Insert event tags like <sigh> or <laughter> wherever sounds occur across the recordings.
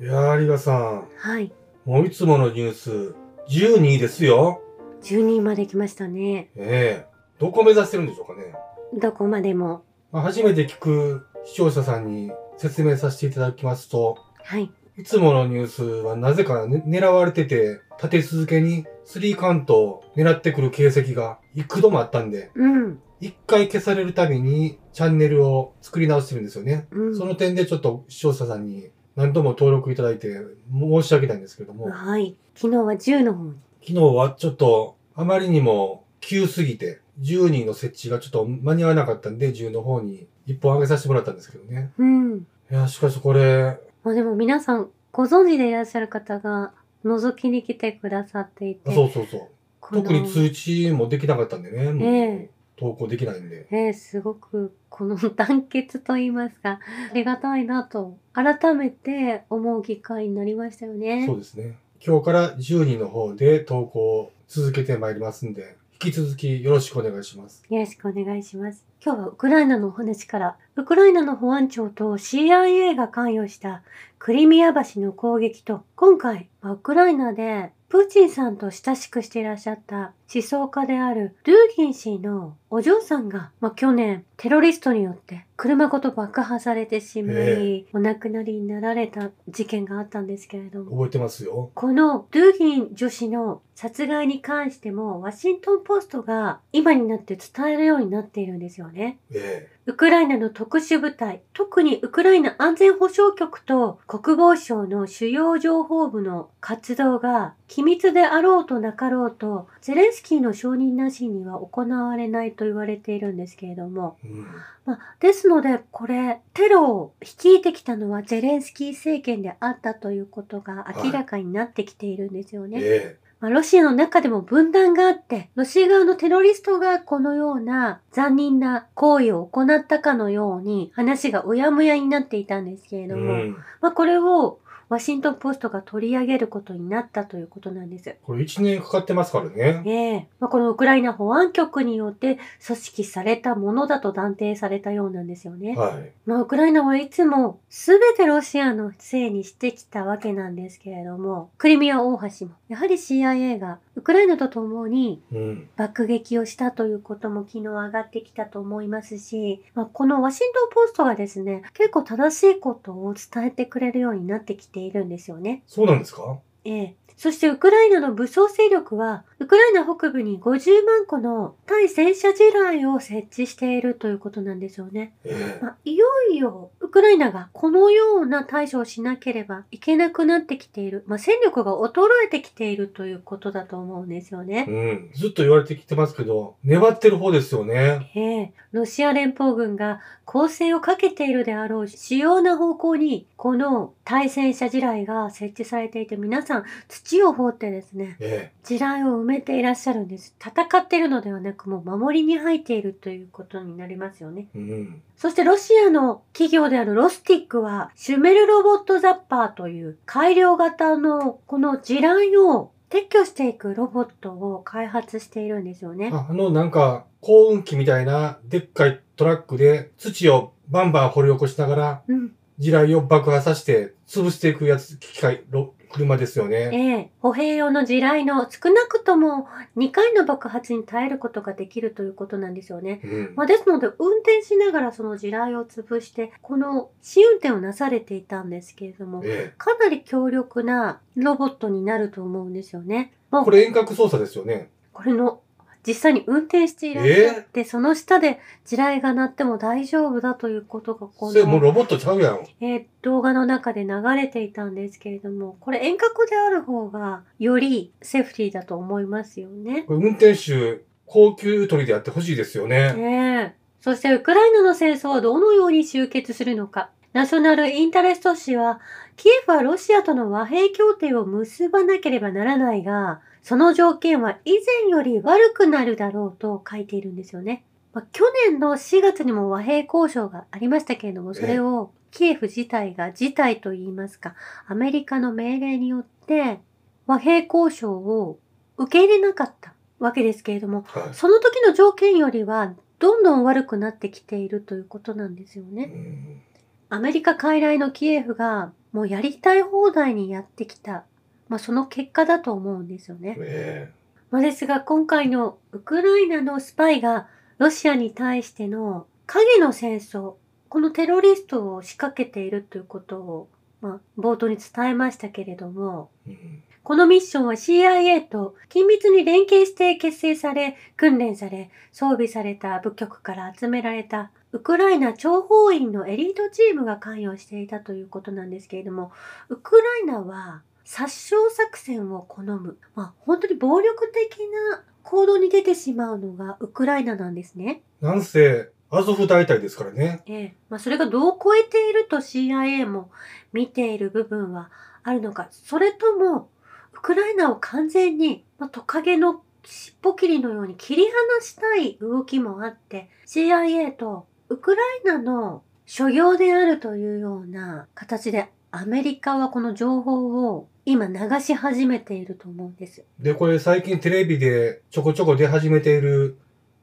いやー、有賀さん。はい。もういつものニュース、12位ですよ。12位まで来ましたね。ええどこ目指してるんでしょうかね。どこまでも。まあ、初めて聞く視聴者さんに説明させていただきますと、はい。いつものニュースはなぜか、ね、狙われてて、立て続けにスリーカウントを狙ってくる形跡が幾度もあったんで、うん。一回消されるたびにチャンネルを作り直してるんですよね。うん。その点でちょっと視聴者さんに何度も登録いただいて申し訳ないんですけども、はい。昨日は10の方に。昨日はちょっとあまりにも急すぎて、10人の設置がちょっと間に合わなかったんで、10の方に一本上げさせてもらったんですけどね。うん。いや、しかしこれ、まあでも皆さんご存知でいらっしゃる方が覗きに来てくださっていて。そうそうそう。特に通知もできなかったんでね。ええ投稿できないんで。えーすごくこの <laughs> 団結と言いますか、ありがたいなと改めて思う機会になりましたよね。そうですね。今日から10人の方で投稿を続けてまいりますんで、引き続きよろしくお願いします。よろしくお願いします。今日はウクライナのお話から、ウクライナの保安庁と CIA が関与したクリミア橋の攻撃と、今回、まあウクライナでプーチンさんと親しくしていらっしゃった思想家であるドゥーギン氏のお嬢さんが、まあ、去年テロリストによって車ごと爆破されてしまい、えお亡くなりになられた事件があったんですけれども、覚えてますよ。このドゥーギン女子の殺害に関してもワシントンポストが今になって伝えるようになっているんですよね。えウクライナの特殊部隊、特にウクライナ安全保障局と国防省の主要情報部の活動が機密であろうとなかろうと、ゼレンスキーの承認なしには行われないと言われているんですけれども、えうん。まあ、ですので、これ、テロを率いてきたのはゼレンスキー政権であったということが明らかになってきているんですよね。えまあ、ロシアの中でも分断があって、ロシア側のテロリストがこのような残忍な行為を行ったかのように話がうやむやになっていたんですけれえども、うん。まあ、これをワシントンポストが取り上げることになったということなんです。これ1年かかってますからね。ええまあ、このウクライナ保安局によって組織されたものだと断定されたようなんですよね。はい。まあ、ウクライナはいつも全てロシアのせいにしてきたわけなんですけれども、クリミア大橋も、やはり CIA がウクライナと共にうん。爆撃をしたということも昨日上がってきたと思いますし、まあ、このワシントンポストがですね、結構正しいことを伝えてくれるようになってきているんですよね。そうなんですか？ええ。そしてウクライナの武装勢力は、ウクライナ北部に50万個の対戦車地雷を設置しているということなんですよね。ええまあ、いよいよウクライナがこのような対処をしなければいけなくなってきている、まあ、戦力が衰えてきているということだと思うんですよね。うん。ずっと言われてきてますけど、粘ってる方ですよね。ええロシア連邦軍が攻勢をかけているであろう主要な方向にこの対戦車地雷が設置されていて皆さん土を掘ってですねえ地雷を埋めていらっしゃるんです戦っているのではなくもう守りに入っているということになりますよねえうん。そしてロシアの企業であるロスティックはシュメルロボットザッパーという改良型のこの地雷を撤去していくロボットを開発しているんですよね。ああの、なんか、幸運機みたいな、でっかいトラックで、土をバンバン掘り起こしながら、うん。地雷を爆破させて、潰していくやつ、機械、ろ車ですよえね。え歩兵用の地雷の少なくとも2回の爆発に耐えることができるということなんですよね。うん。まあ、ですので運転しながらその地雷を潰してこの試運転をなされていたんですけれどもえかなり強力なロボットになると思うんですよね。まこれ遠隔操作ですよね。これの実際に運転していらっしゃって、その下で地雷が鳴っても大丈夫だということがこそれもうの、ロボットちゃうやん。えー動画の中で流れていたんですけれどもこれ遠隔である方がよりセーフティーだと思いますよね。これ運転手、高級取りでやってほしいですよね。ねえ。そしてウクライナの戦争はどのように終結するのか。ナショナルインタレスト紙は、キエフはロシアとの和平協定を結ばなければならないが、その条件は以前より悪くなるだろうと書いているんですよね。まあ、去年の4月にも和平交渉がありましたけれども、それをキエフ自体が事態と言いますか、アメリカの命令によって和平交渉を受け入れなかったわけですけれども、はい。その時の条件よりはどんどん悪くなってきているということなんですようね。んアメリカ傀儡のキエフがもうやりたい放題にやってきた。まあその結果だと思うんですよね。えまあですが今回のウクライナのスパイがロシアに対しての影の戦争、このテロリストを仕掛けているということを、まあ冒頭に伝えましたけれども、えうんこのミッションは CIA と緊密に連携して結成され、訓練され、装備された部局から集められたウクライナ諜報員のエリートチームが関与していたということなんですけれども、ウクライナは殺傷作戦を好む。まあ本当に暴力的な行動に出てしまうのがウクライナなんですね。なんせ、アゾフ大隊ですからね。ええ。まあそれがどう超えていると CIA も見ている部分はあるのか、それともウクライナを完全に、まあ、トカゲの尻尾切りのように切り離したい動きもあって、CIA とウクライナの所業であるというような形でアメリカはこの情報を今流し始めていると思うんです。で、これ最近テレビでちょこちょこ出始めている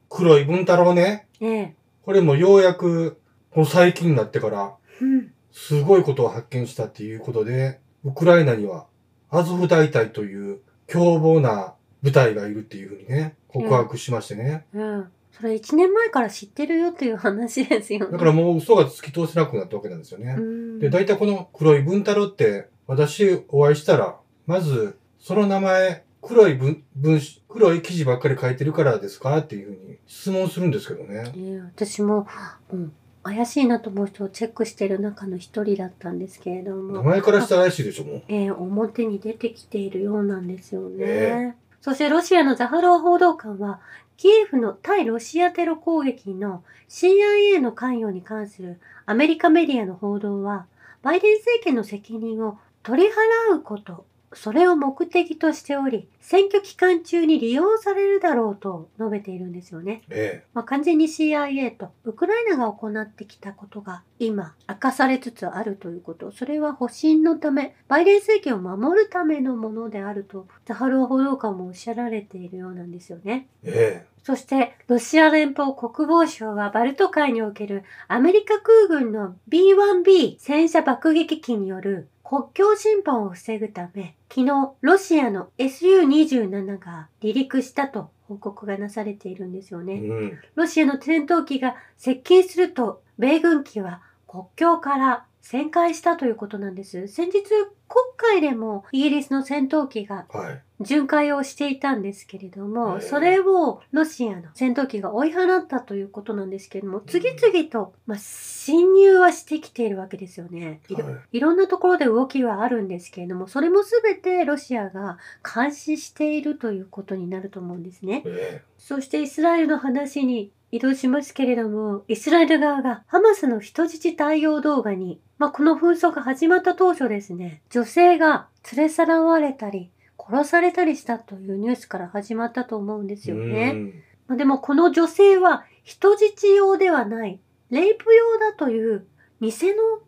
黒い文太郎ね。ええ。これもようやく、この最近になってから、うん。すごいことを発見したっていうことで、ウクライナにはアゾフ大隊という凶暴な部隊がいるっていうふうにね、告白しましてね。うん。それ1年前から知ってるよっていう話ですよね。だからもう嘘が突き通せなくなったわけなんですよね。うん。で、大体この黒い文太郎って、私お会いしたら、まず、その名前、黒い文、文章、黒い記事ばっかり書いてるからですかっていうふうに質問するんですけどね。ええ私も、うん、怪しいなと思う人をチェックしてる中の一人だったんですけれど名も、前からしたら怪しいでしょ、もう。ええ表に出てきているようなんですよね。えそしてロシアのザハロワ報道官は、キエフの対ロシアテロ攻撃の CIA の関与に関するアメリカメディアの報道は、バイデン政権の責任を取り払うこと、それを目的としており、選挙期間中に利用されるだろうと述べているんですよね。えまあ、完全に CIA とウクライナが行ってきたことが今明かされつつあるということ。それは保身のため、バイデン政権を守るためのものであると、ザハロワ報道官もおっしゃられているようなんですよね。え、えそして、ロシア連邦国防省はバルト海におけるアメリカ空軍の B-1B 戦車爆撃機による国境侵犯を防ぐため、昨日、ロシアの SU-27 が離陸したと報告がなされているんですよえ。ね。うん。ロシアの戦闘機が接近すると、米軍機は国境から旋回したということなんです。先日、国会でもイギリスの戦闘機がはい。巡回をしていたんですけれどへも、えそれをロシアの戦闘機が追い払ったということなんですけれども、次々と、まあ、侵入はしてきているわけですよね。いろはいろんなところで動きはあるんですけれども、それも全てロシアが監視しているということになると思うんですね。えそしてイスラエルの話に移動しますけれども、イスラエル側がハマスの人質対応動画に、まあ、この紛争が始まった当初ですね、女性が連れ去らわれたり、殺されたりしたというニュースから始まったと思うんですえ。よね。うんまあ、でもこの女性は人質用ではない、レイプ用だという偽の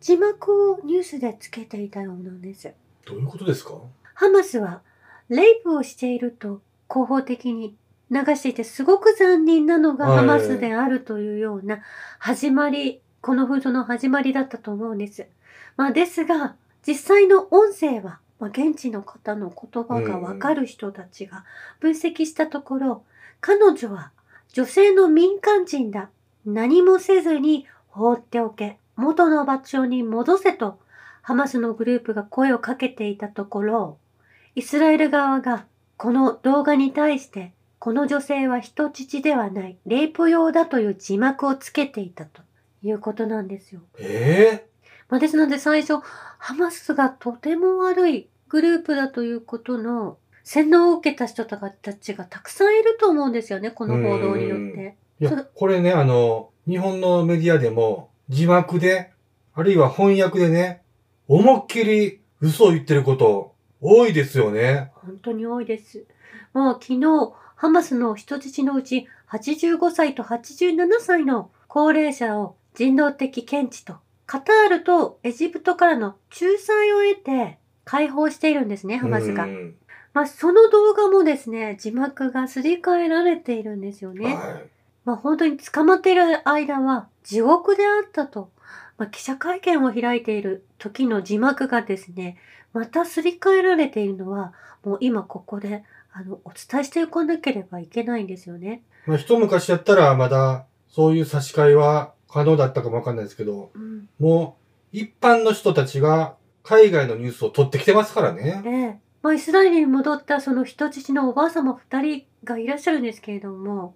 字幕をニュースでつけていたようなんです。どういうことですか？ハマスはレイプをしていると広報的に流していてすごく残忍なのがハマスであるというような始まり、この紛争の始まりだったと思うんです。まあですが、実際の音声は、まあ、現地の方の言葉がわかる人たちが分析したところ、彼女は女性の民間人だ。何もせずに放っておけ。元の場所に戻せとハマスのグループが声をかけていたところ、イスラエル側がこの動画に対して、この女性は人質ではない、レイプ用だという字幕をつけていたということなんですよ。ええ。まあ、ですので最初、ハマスがとても悪いグループだということの洗脳を受けた人たちがたくさんいると思うんですよね、この報道によって。いや、これね、あの、日本のメディアでも、字幕で、あるいは翻訳でね、思いっきり嘘を言ってること、多いですよね。本当に多いです。もう昨日、ハマスの人質のうち85歳と87歳の高齢者を人道的検知と、カタールとエジプトからの仲裁を得て解放しているんですね、ハマスがう。んまあ、その動画もですね、字幕がすり替えられているんですよね。はい。まあ、本当に捕まっている間は地獄であったと。まあ、記者会見を開いている時の字幕がですね、またすり替えられているのは、もう今ここで、あの、お伝えしておかなければいけないんですよね。まあ、一昔やったらまだそういう差し替えは可能だったかもわかんないですけど、うん。もう一般の人たちが海外のニュースを取ってきてますからね。ええ。まあ、イスラエルに戻ったその人質のおばあ様二人がいらっしゃるんですけれども、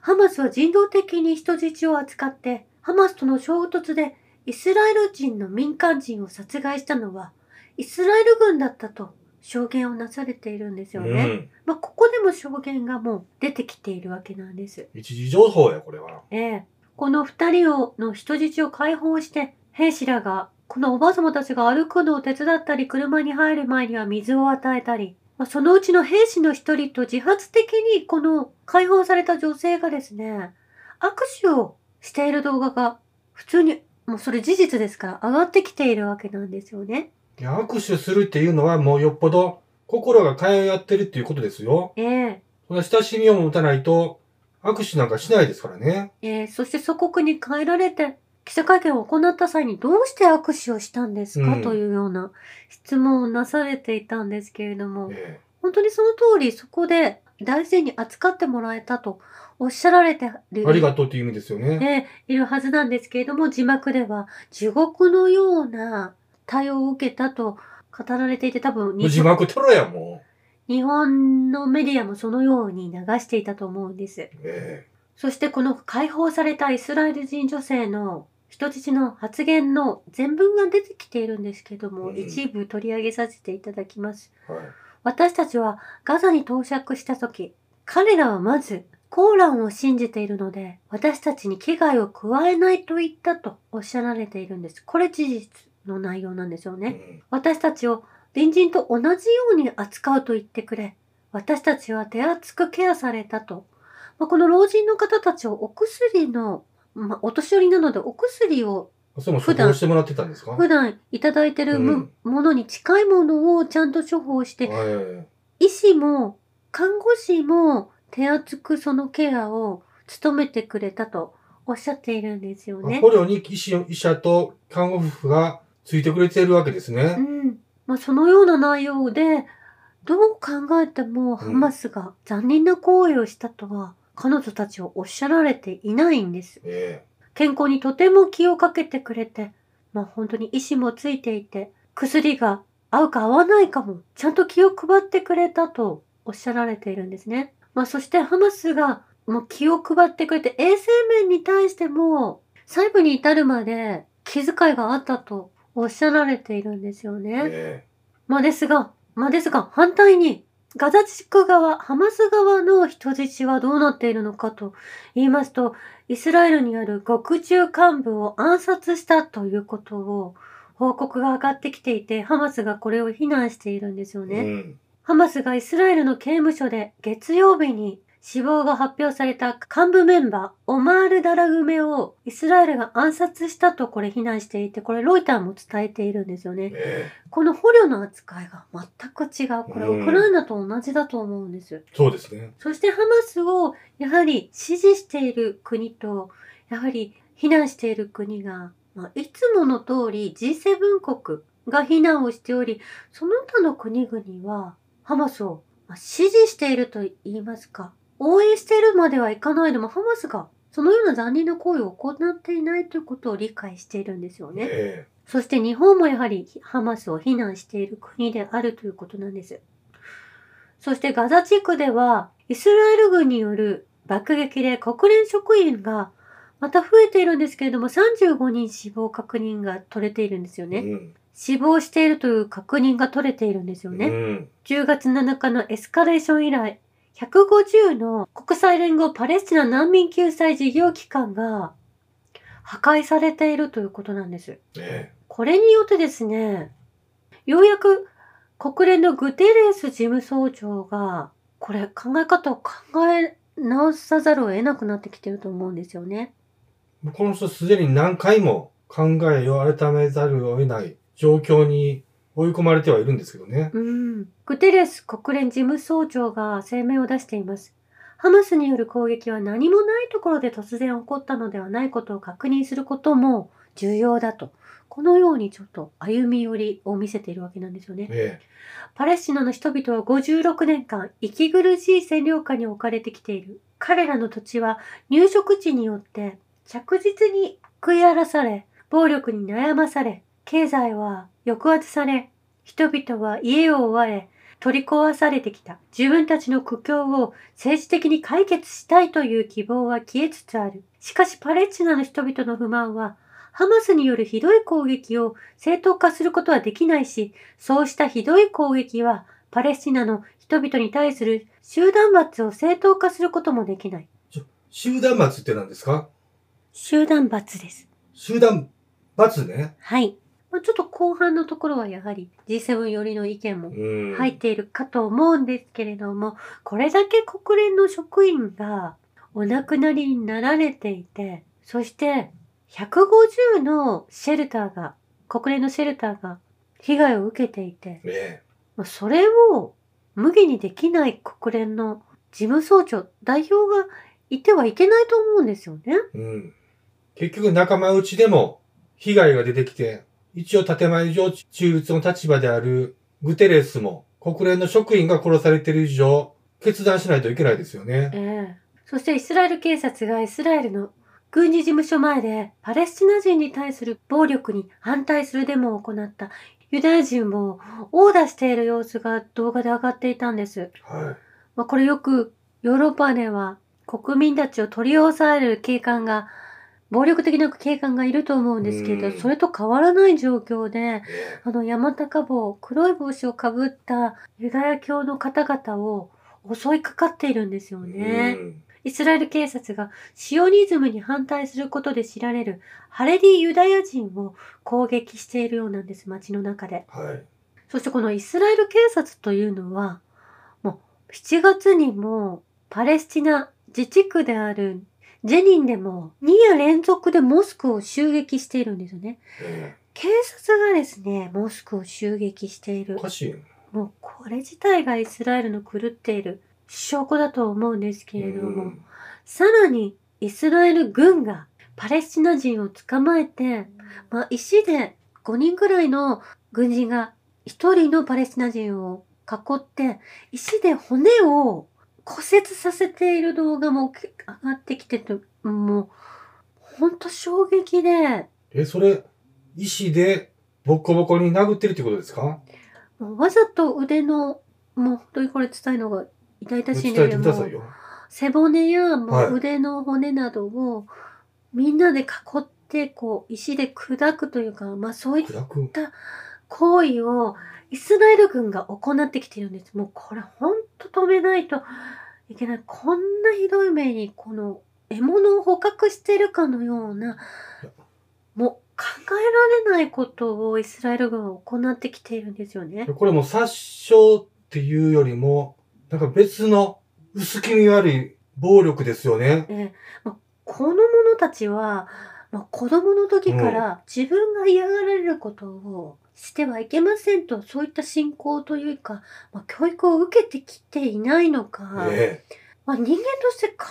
ハマスは人道的に人質を扱って、ハマスとの衝突でイスラエル人の民間人を殺害したのは、イスラエル軍だったと証言をなされているんですよね。うん。まあ、ここでも証言がもう出てきているわけなんです。一時情報や、これは。ええ。この二人を、の人質を解放して、兵士らが、このおばあ様たちが歩くのを手伝ったり、車に入る前には水を与えたり、まあ、そのうちの兵士の一人と自発的にこの解放された女性がですね、握手をしている動画が普通に、もうそれ事実ですから上がってきているわけなんですよね。握手するっていうのはもうよっぽど心が通い合ってるっていうことですよ。ええそんな親しみを持たないと握手なんかしないですからね。えーそして祖国に帰られて記者会見を行った際にどうして握手をしたんですか、うんというような質問をなされていたんですけれども、え本当にその通りそこで大事に扱ってもらえたとおっしゃられてるありがとうっていう意味ですよね。ねいるはずなんですけれども、字幕では地獄のような対応を受けたと語られていて、多分日字本幕取ろや、も日本のメディアもそのように流していたと思うんです。う。えそしてこの解放されたイスラエル人女性の人質の発言の全文が出てきているんですけども、うん一部取り上げさせていただきます。えはい。私たちはガザに到着した時、彼らはまずコーランを信じているので、私たちに危害を加えないと言ったとおっしゃられているんです。これ事実の内容なんですよね。うん私たちを隣人と同じように扱うと言ってくれ。私たちは手厚くケアされたと。まあ、この老人の方たちをお薬の、まあ、お年寄りなのでお薬を普段方してもらってたんですか？普段いただいてるも,、のに近いものをちゃんと処方して、え医師も看護師も手厚くそのケアを務めてくれたとおっしゃっているんですよね。え捕虜に医師医者と看護婦がついてくれているわけですうね。ん。まあ、そのような内容で、どう考えてもハマスが残忍な行為をしたとは、彼女たちはおっしゃられていないんです。え健康にとても気をかけてくれて、まあ本当に医師もついていて、薬が合うか合わないかも、ちゃんと気を配ってくれたとおっしゃられているんですね。まあそしてハマスがもう気を配ってくれて、衛生面に対しても、細部に至るまで気遣いがあったとおっしゃられているんですよえね。えまあですが、まあですが、反対に、ガザ地区側、ハマス側の人質はどうなっているのかと言いますと、イスラエルにある獄中幹部を暗殺したということを報告が上がってきていて、ハマスがこれを非難しているんですよえね。うんハマスがイスラエルの刑務所で月曜日に死亡が発表された幹部メンバー、オマール・ダラグメをイスラエルが暗殺したとこれ非難していて、これロイターも伝えているんですよね。ええこの捕虜の扱いが全く違う。これうんウクライナと同じだと思うんです。そうですね。そしてハマスをやはり支持している国と、やはり非難している国が、まあ、いつもの通り G7 国が非難をしており、その他の国々はハマスをまあ支持していると言いますか、応援しているまではいかないでもハマスがそのような残忍な行為を行っていないということを理解しているんですよね。えそして日本もやはりハマスを非難している国であるということなんです。そしてガザ地区ではイスラエル軍による爆撃で国連職員がまた増えているんですけれども35人死亡確認が取れているんですよね。えうん死亡しているという確認が取れているんですよね。うん10月7日のエスカレーション以来、150の国際連合パレスチナ難民救済事業機関が破壊されているということなんです。えこれによってですね、ようやく国連のグテレス事務総長が、これ考え方を考え直さざるを得なくなってきてると思うんですよね。えこの人すでに何回も考えを改めざるを得ない状況に追い込まれてはいるんですけどね。うん。グテレス国連事務総長が声明を出しています。ハマスによる攻撃は何もないところで突然起こったのではないことを確認することも重要だと。このようにちょっと歩み寄りを見せているわけなんですよね。えパレスチナの人々は56年間、息苦しい占領下に置かれてきている。彼らの土地は入植地によって着実に食い荒らされ、暴力に悩まされ、経済は抑圧され、人々は家を追われ、取り壊されてきた。自分たちの苦境を政治的に解決したいという希望は消えつつある。しかしパレスチナの人々の不満は、ハマスによるひどい攻撃を正当化することはできないし、そうしたひどい攻撃はパレスチナの人々に対する集団罰を正当化することもできない。集団罰って何ですか？集団罰です。集団罰ね。はい。まあ、ちょっと後半のところはやはり G7 寄りの意見もうん。入っているかと思うんですけれども、これだけ国連の職員がお亡くなりになられていて、そして150のシェルターが、国連のシェルターが被害を受けていて、えまあそれを無限にできない国連の事務総長、代表がいてはいけないと思うんですよね。え。うん。結局仲間内でも被害が出てきて、一応建前上中立の立場であるグテレスも国連の職員が殺されている以上、決断しないといけないですよね。ええそしてイスラエル警察がイスラエルの軍事事務所前でパレスチナ人に対する暴力に反対するデモを行ったユダヤ人を殴打している様子が動画で上がっていたんです。はまあ、これよくヨーロッパでは国民たちを取り押さえる警官が暴力的な警官がいると思うんですけれど、うんそれと変わらない状況で、あの山高帽、黒い帽子をかぶったユダヤ教の方々を襲いかかっているんですよえね。うんイスラエル警察がシオニズムに反対することで知られるハレディユダヤ人を攻撃しているようなんです、街の中で。はい。そしてこのイスラエル警察というのは、もう7月にもパレスチナ自治区であるジェニンでも2夜連続でモスクを襲撃しているんですよね。え警察がですね、モスクを襲撃しているえお。かしいよ。もうこれ自体がイスラエルの狂っている証拠だと思うんですけれども、うんさらにイスラエル軍がパレスチナ人を捕まえて、まあ、石で5人くらいの軍人が1人のパレスチナ人を囲って石で骨を骨折させている動画も上がってきててもうほんと衝撃でえ、それ、石でボッコボコに殴ってるってことですか？わざと腕のもう本当にこれ伝えるのが痛々しいんだけども。背骨やもはいう腕の骨などをみんなで囲ってこう石で砕くというか、まあそういった。行為をイスラエル軍が行ってきてるんです。もうこれほんと止めないといけない。こんなひどい目にこの獲物を捕獲してるかのような、もう考えられないことをイスラエル軍は行ってきているんですよね。これも殺傷っていうよりも、なんか別の薄気味悪い暴力ですよね。ええまあ、この者たちは、まあ、子供の時から自分が嫌がられることをしてはいけませんと、そういった信仰というか、まあ、教育を受けてきていないのか、えまあ、人間として考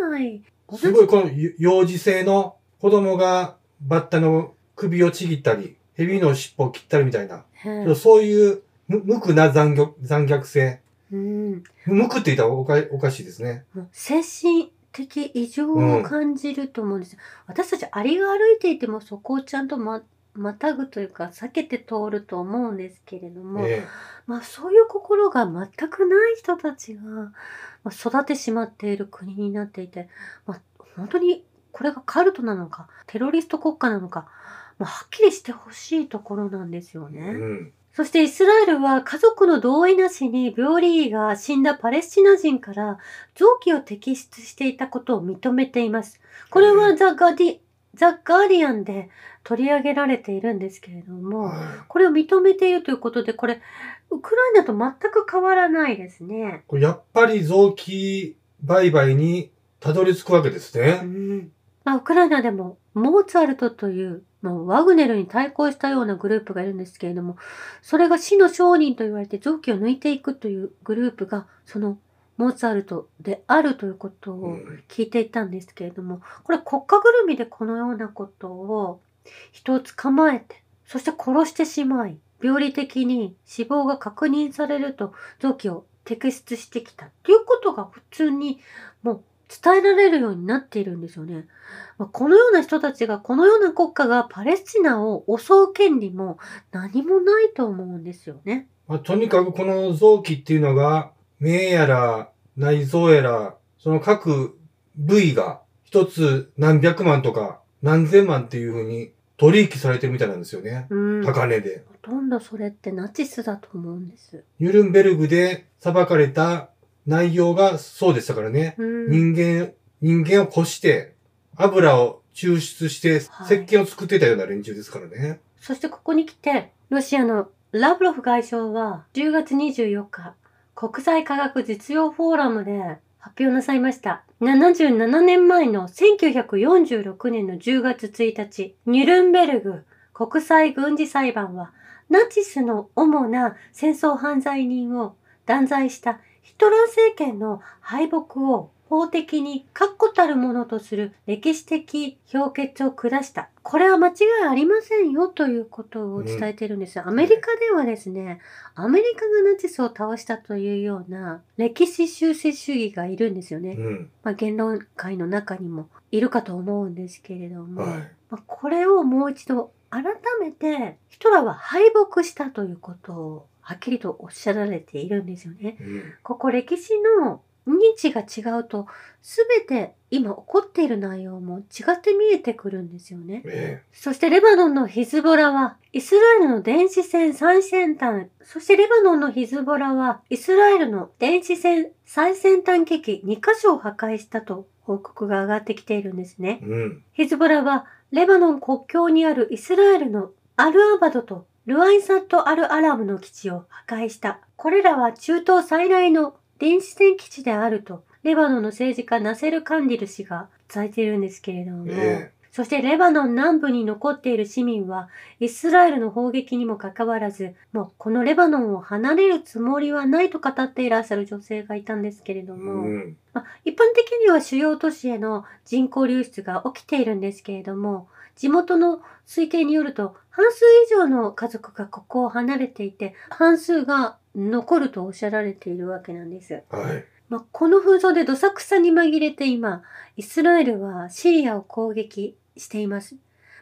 えられない。え。すごいこの幼児性の子供がバッタの首をちぎったり、蛇の尻尾を切ったりみたいな。ええそういう無無垢な残虐残虐性。うん、無垢って言ったらおかおかしいですね。精神的異常を感じると思うんですよ。私たちアリが歩いていてもそこをちゃんとま、またぐというか避けて通ると思うんですけれども、えまあそういう心が全くない人たちが、まあ、育ってしまっている国になっていて、まあ本当にこれがカルトなのか、テロリスト国家なのか、まあ、はっきりしてほしいところなんですよえ。ね。うん。そしてイスラエルは家族の同意なしに病理医が死んだパレスチナ人から臓器を摘出していたことを認めています。これはザ・ガディ、ザ・ガーディアンで取り上げられているんですけれども、はいこれを認めているということで、これ、ウクライナと全く変わらないですね。これやっぱり臓器売買にたどり着くわけですうね。ん。まあ、ウクライナでも、モーツァルトという、もうワグネルに対抗したようなグループがいるんですけれども、それが死の商人と言われて臓器を抜いていくというグループが、そのモーツァルトであるということを聞いていたんですけれども、これ国家ぐるみでこのようなことを人を捕まえて、そして殺してしまい、病理的に死亡が確認されると臓器を摘出してきたっていうことが普通にもう伝えられるようになっているんですよね。まあこのような人たちが、このような国家がパレスチナを襲う権利も何もないと思うんですよね。まあ、とにかくこの臓器っていうのが、目やら内臓やら、その各部位が一つ何百万とか何千万っていうふうに取引されてるみたいなんですよね。うん。ほ高値で。とんどそれってナチスだと思うんです。ニュルンベルグで裁かれた内容がそうでしたからね。うん。人間、人間を越して、油を抽出して、はい石鹸を作ってたような連中ですからね。そしてここに来て、ロシアのラブロフ外相は10月24日、国際科学実用フォーラムで発表なさいました。77年前の1946年の10月1日、ニュルンベルグ国際軍事裁判は、ナチスの主な戦争犯罪人を断罪したヒトラー政権の敗北を法的に確固たるものとする歴史的評決を下した。これは間違いありませんよということを伝えているんです。アメリカではですね、アメリカがナチスを倒したというような歴史修正主義がいるんですよね。うん。まあ、言論会の中にもいるかと思うんですけれども、はい。まあ、これをもう一度改めてヒトラーは敗北したということをはっきりとおっしゃられているんですよね。うん。ここ歴史の認知が違うと全て今起こっている内容も違って見えてくるんですよね。えそしてレバノンのヒズボラはイスラエルの電子戦最先端、そしてレバノンのヒズボラはイスラエルの電子戦最先端機器2カ所を破壊したと報告が上がってきているんですねえ。うん。ヒズボラはレバノン国境にあるイスラエルのアルアバドとルアイサット・アル・アラムの基地を破壊した。これらは中東最大の電子戦基地であると、レバノンの政治家ナセル・カンディル氏が伝えているんですけれども、えそしてレバノン南部に残っている市民は、イスラエルの砲撃にもかかわらず、もうこのレバノンを離れるつもりはないと語っていらっしゃる女性がいたんですけれどえも、うん。まあ、一般的には主要都市への人口流出が起きているんですけれども、地元の推計によると、半数以上の家族がここを離れていて、半数が残るとおっしゃられているわけなんです。はい。まあ、この紛争でどさくさに紛れて今、イスラエルはシリアを攻撃しています。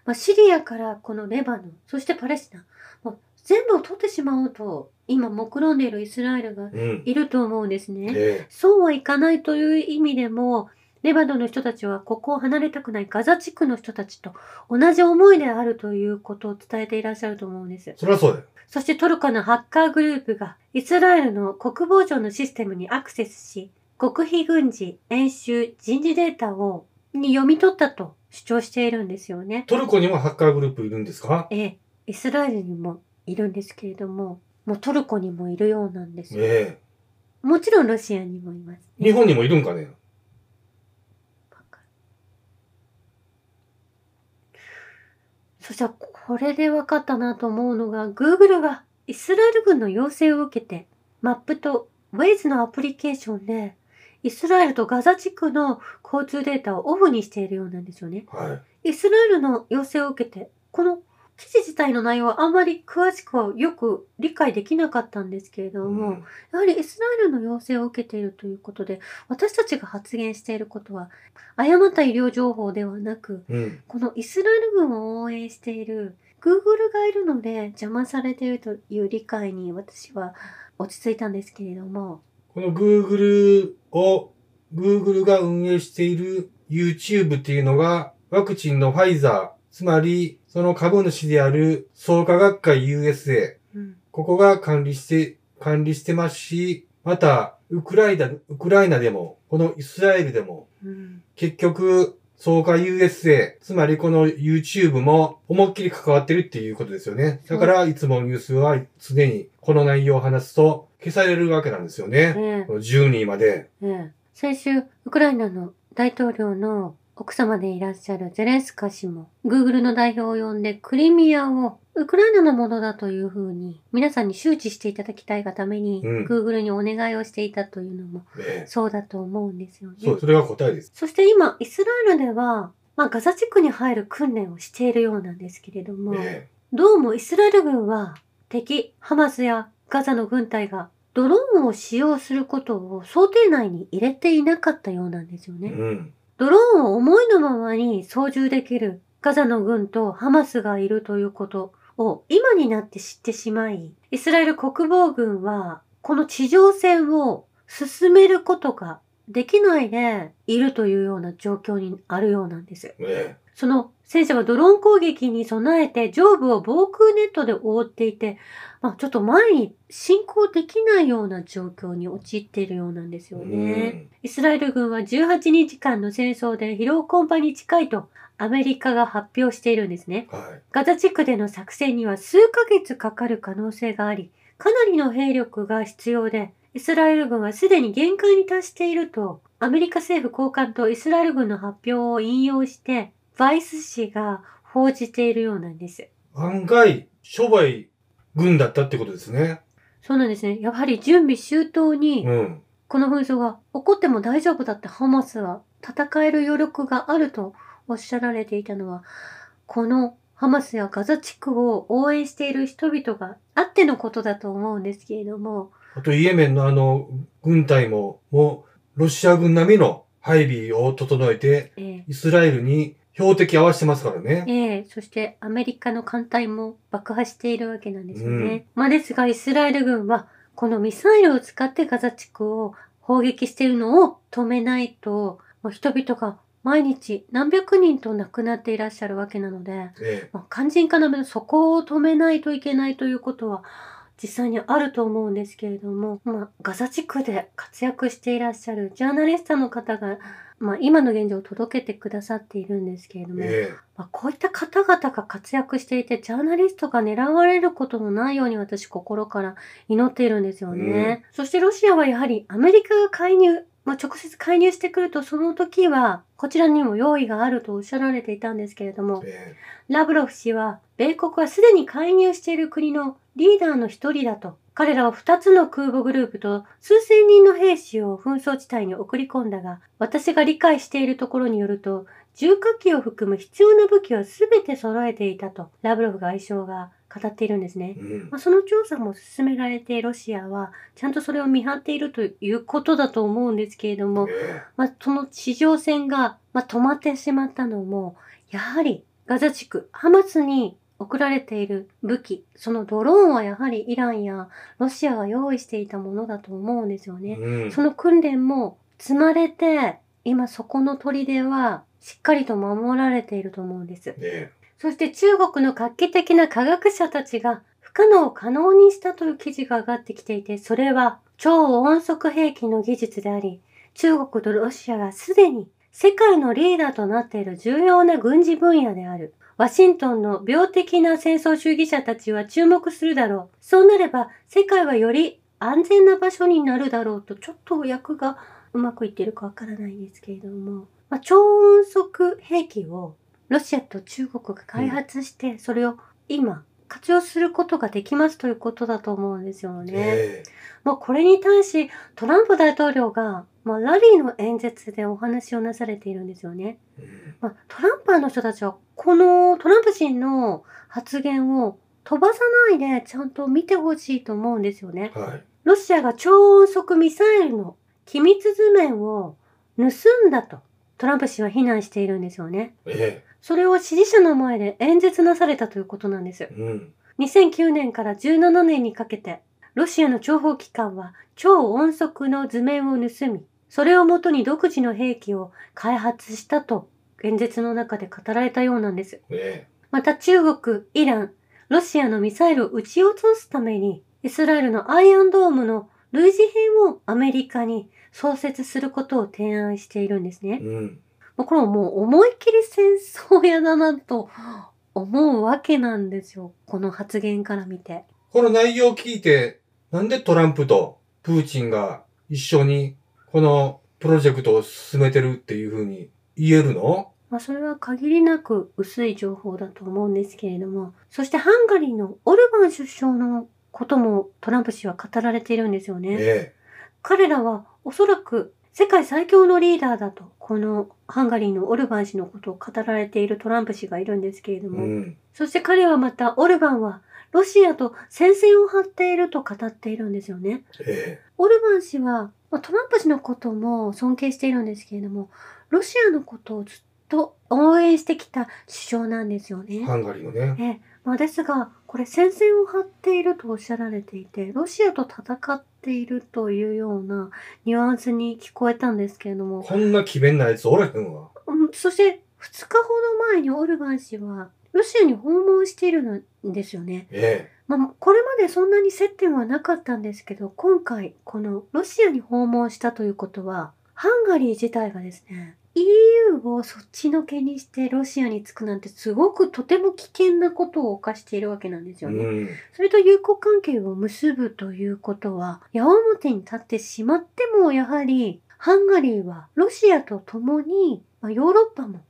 まあ、シリアからこのレバノン、そしてパレスチナ、もう全部を取ってしまおうと、今目論んでいるイスラエルがうん。いると思うんですね。えそうはいかないという意味でも、レバノンの人たちはここを離れたくないガザ地区の人たちと同じ思いであるということを伝えていらっしゃると思うんですえ。。そりゃそうだよ。そしてトルコのハッカーグループがイスラエルの国防省のシステムにアクセスし、極秘軍事、演習、人事データをに読み取ったと主張しているんですよね。トルコにもハッカーグループいるんですか？ええ、イスラエルにもいるんですけれども、もうトルコにもいるようなんですよ。えもちろんロシアにもいます、え。日本にもいるんかねわかるそしたらこれで分かったなと思うのが Google がイスラエル軍の要請を受けてマップと Waze のアプリケーションでイスラエルとガザ地区の交通データをオフにしているようなんですよね。はい。イスラエルの要請を受けてこの記事自体の内容はあんまり詳しくはよく理解できなかったんですけれども、うんやはりイスラエルの要請を受けているということで、私たちが発言していることは、誤った医療情報ではなく、うん。このイスラエル軍を応援している Google がいるので邪魔されているという理解に私は落ち着いたんですけれども、この Google を、Google が運営している YouTube っていうのが、ワクチンのファイザー、つまり、その株主である創価学会 USA、うん、ここが管理して、管理してますし、また、ウクライナ、ウクライナでも、このイスラエルでも、うん、結局、創価 USA、つまりこの YouTube も思いっきり関わってるっていうことですよね。だから、いつもニュースは常にこの内容を話すと消されるわけなんですよね。ええ。この12位まで。ええ。先週、ウクライナの大統領の奥様でいらっしゃるゼレンスカ氏も、Google の代表を呼んでクリミアをウクライナのものだというふうに皆さんに周知していただきたいがために、うん Google にお願いをしていたというのもねそうだと思うんですよね。そう、それが答えです。そして今、イスラエルでは、まあ、ガザ地区に入る訓練をしているようなんですけれども、ねどうもイスラエル軍は敵、ハマスやガザの軍隊がドローンを使用することを想定内に入れていなかったようなんですよね。うん。ドローンを思いのままに操縦できるガザの軍とハマスがいるということを今になって知ってしまい、イスラエル国防軍はこの地上戦を進めることができないでいるというような状況にあるようなんです。ねその戦車はドローン攻撃に備えて上部を防空ネットで覆っていて、まあ、ちょっと前に進行できないような状況に陥っているようなんですよね。イスラエル軍は18日間の戦争で疲労困憊に近いとアメリカが発表しているんですね。うん。はい。ガザ地区での作戦には数ヶ月かかる可能性があり、かなりの兵力が必要で、イスラエル軍はすでに限界に達していると、アメリカ政府高官とイスラエル軍の発表を引用して、バイス氏が報じているようなんです。案外、諸売軍だったってことですね。そうなんですね。やはり準備周到に、うん。この紛争が起こっても大丈夫だってハマスは戦える余力があるとおっしゃられていたのは、このハマスやガザ地区を応援している人々があってのことだと思うんですけれども、あと、イエメンのあの、軍隊も、もう、ロシア軍並みの配備を整えて、えーイスラエルに標的合わせてますからね。ええそしてアメリカの艦隊も爆破しているわけなんですよね。まあですがイスラエル軍はこのミサイルを使ってガザ地区を砲撃しているのを止めないと、もう人々が毎日何百人と亡くなっていらっしゃるわけなので、ねまあ、肝心要のそこを止めないといけないということは実際にあると思うんですけれども、まあ、ガザ地区で活躍していらっしゃるジャーナリストの方が、まあ、今の現状を届けてくださっているんですけれども、ねまあ、こういった方々が活躍していて、ジャーナリストが狙われることのないように私心から祈っているんですよね。そしてロシアはやはりアメリカが介入、まあ、直接介入してくるとその時はこちらにも用意があるとおっしゃられていたんですけれども、ねラブロフ氏は米国はすでに介入している国のリーダーの一人だと。彼らは2つの空母グループと数千人の兵士を紛争地帯に送り込んだが、私が理解しているところによると、重火器を含む必要な武器は全て揃えていたと、ラブロフ外相が語っているんですね。うんまあ、その調査も進められて、ロシアはちゃんとそれを見張っているということだと思うんですけれども、ねまあ、その地上戦が、まあ、止まってしまったのも、やはりガザ地区、ハマスに送られている武器、そのドローンはやはりイランやロシアが用意していたものだと思うんですよね。うんその訓練も積まれて、今そこの砦はしっかりと守られていると思うんです。ねそして中国の画期的な科学者たちが不可能を可能にしたという記事が上がってきていて、それは超音速兵器の技術であり、中国とロシアがすでに世界のリーダーとなっている重要な軍事分野である。ワシントンの病的な戦争主義者たちは注目するだろう。そうなれば世界はより安全な場所になるだろうと、ちょっと訳がうまくいってるかわからないんですけれども、まあ、超音速兵器をロシアと中国が開発して、それを今活用することができますということだと思うんですよね。ねまあ、これに対しトランプ大統領が、まあ、ラリーの演説でお話をなされているんですよね。うんまあ、トランパーの人たちはこのトランプ氏の発言を飛ばさないでちゃんと見てほしいと思うんですよね。はい。ロシアが超音速ミサイルの機密図面を盗んだとトランプ氏は非難しているんですよね。えそれを支持者の前で演説なされたということなんですえ。。うん。2009年から17年にかけて、ロシアの諜報機関は超音速の図面を盗み、それをもとに独自の兵器を開発したと演説の中で語られたようなんです。ねまた中国、イラン、ロシアのミサイルを撃ち落とすために、イスラエルのアイアンドームの類似品をアメリカに創設することを提案しているんですね。うん。まあこれはもう思いっきり戦争屋だなと思うわけなんですよ。この発言から見て。この内容を聞いて、なんでトランプとプーチンが一緒にこのプロジェクトを進めてるっていうふうに言えるの？まあ、それは限りなく薄い情報だと思うんですけれども、そしてハンガリーのオルバン首相のこともトランプ氏は語られているんですよね。え彼らはおそらく世界最強のリーダーだと、このハンガリーのオルバン氏のことを語られているトランプ氏がいるんですけれどえ。うも、ん。そして彼はまたオルバンはロシアと戦線を張っていると語っているんですよね。えオルバン氏は、まあトランプ氏のことも尊敬しているんですけれども、ロシアのことをずっと応援してきた首相なんですよえ。ね。ハンガリーのね。ええまあ、ですが、これ戦線を張っているとおっしゃられていて、ロシアと戦っているというようなニュアンスに聞こえたんですけれども、こんな詭弁なやつおらへんわ。うん、そして2日ほど前にオルバン氏はロシアに訪問しているんですよね。えまあ、これまでそんなに接点はなかったんですけど、今回このロシアに訪問したということは、ハンガリー自体がですね、EU をそっちのけにしてロシアに着くなんてすごくとても危険なことを犯しているわけなんですえ。よね。うん。それと友好関係を結ぶということは、矢面に立ってしまっても、やはり、ハンガリーはロシアと共に、まあ、ヨーロッパも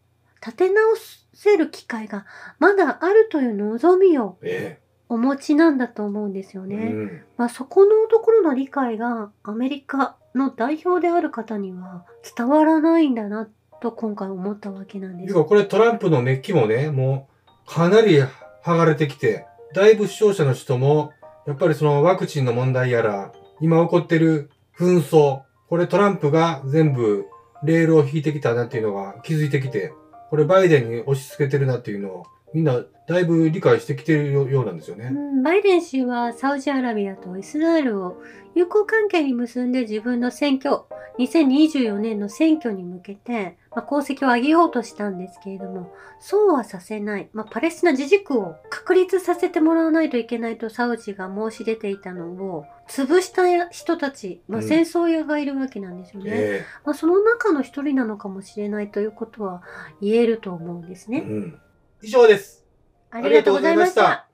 立て直せる機会がまだあるという望みをえお持ちなんだと思うんですよえ。ね。うん。まあ、そこのところの理解がアメリカの代表である方には伝わらないんだなと今回思ったわけなんです。これトランプのメッキもね、もうかなり剥がれてきて、だいぶ視聴者の人も、やっぱりそのワクチンの問題やら、今起こってる紛争、これトランプが全部レールを引いてきたなっていうのが気づいてきて、これバイデンに押し付けてるなっていうのをみんなだいぶ理解してきてるようなんですよね。うん、バイデン氏はサウジアラビアとイスラエルを友好関係に結んで自分の選挙、2024年の選挙に向けて、まあ、功績を上げようとしたんですけれども、そうはさせない、まあ、パレスチナ自治区を確立させてもらわないといけないとサウジが申し出ていたのを潰した人たち、まあ、うん戦争屋がいるわけなんですよね。えまあ、その中の一人なのかもしれないということは言えると思うんですね。えうん。以上です。ありがとうございました。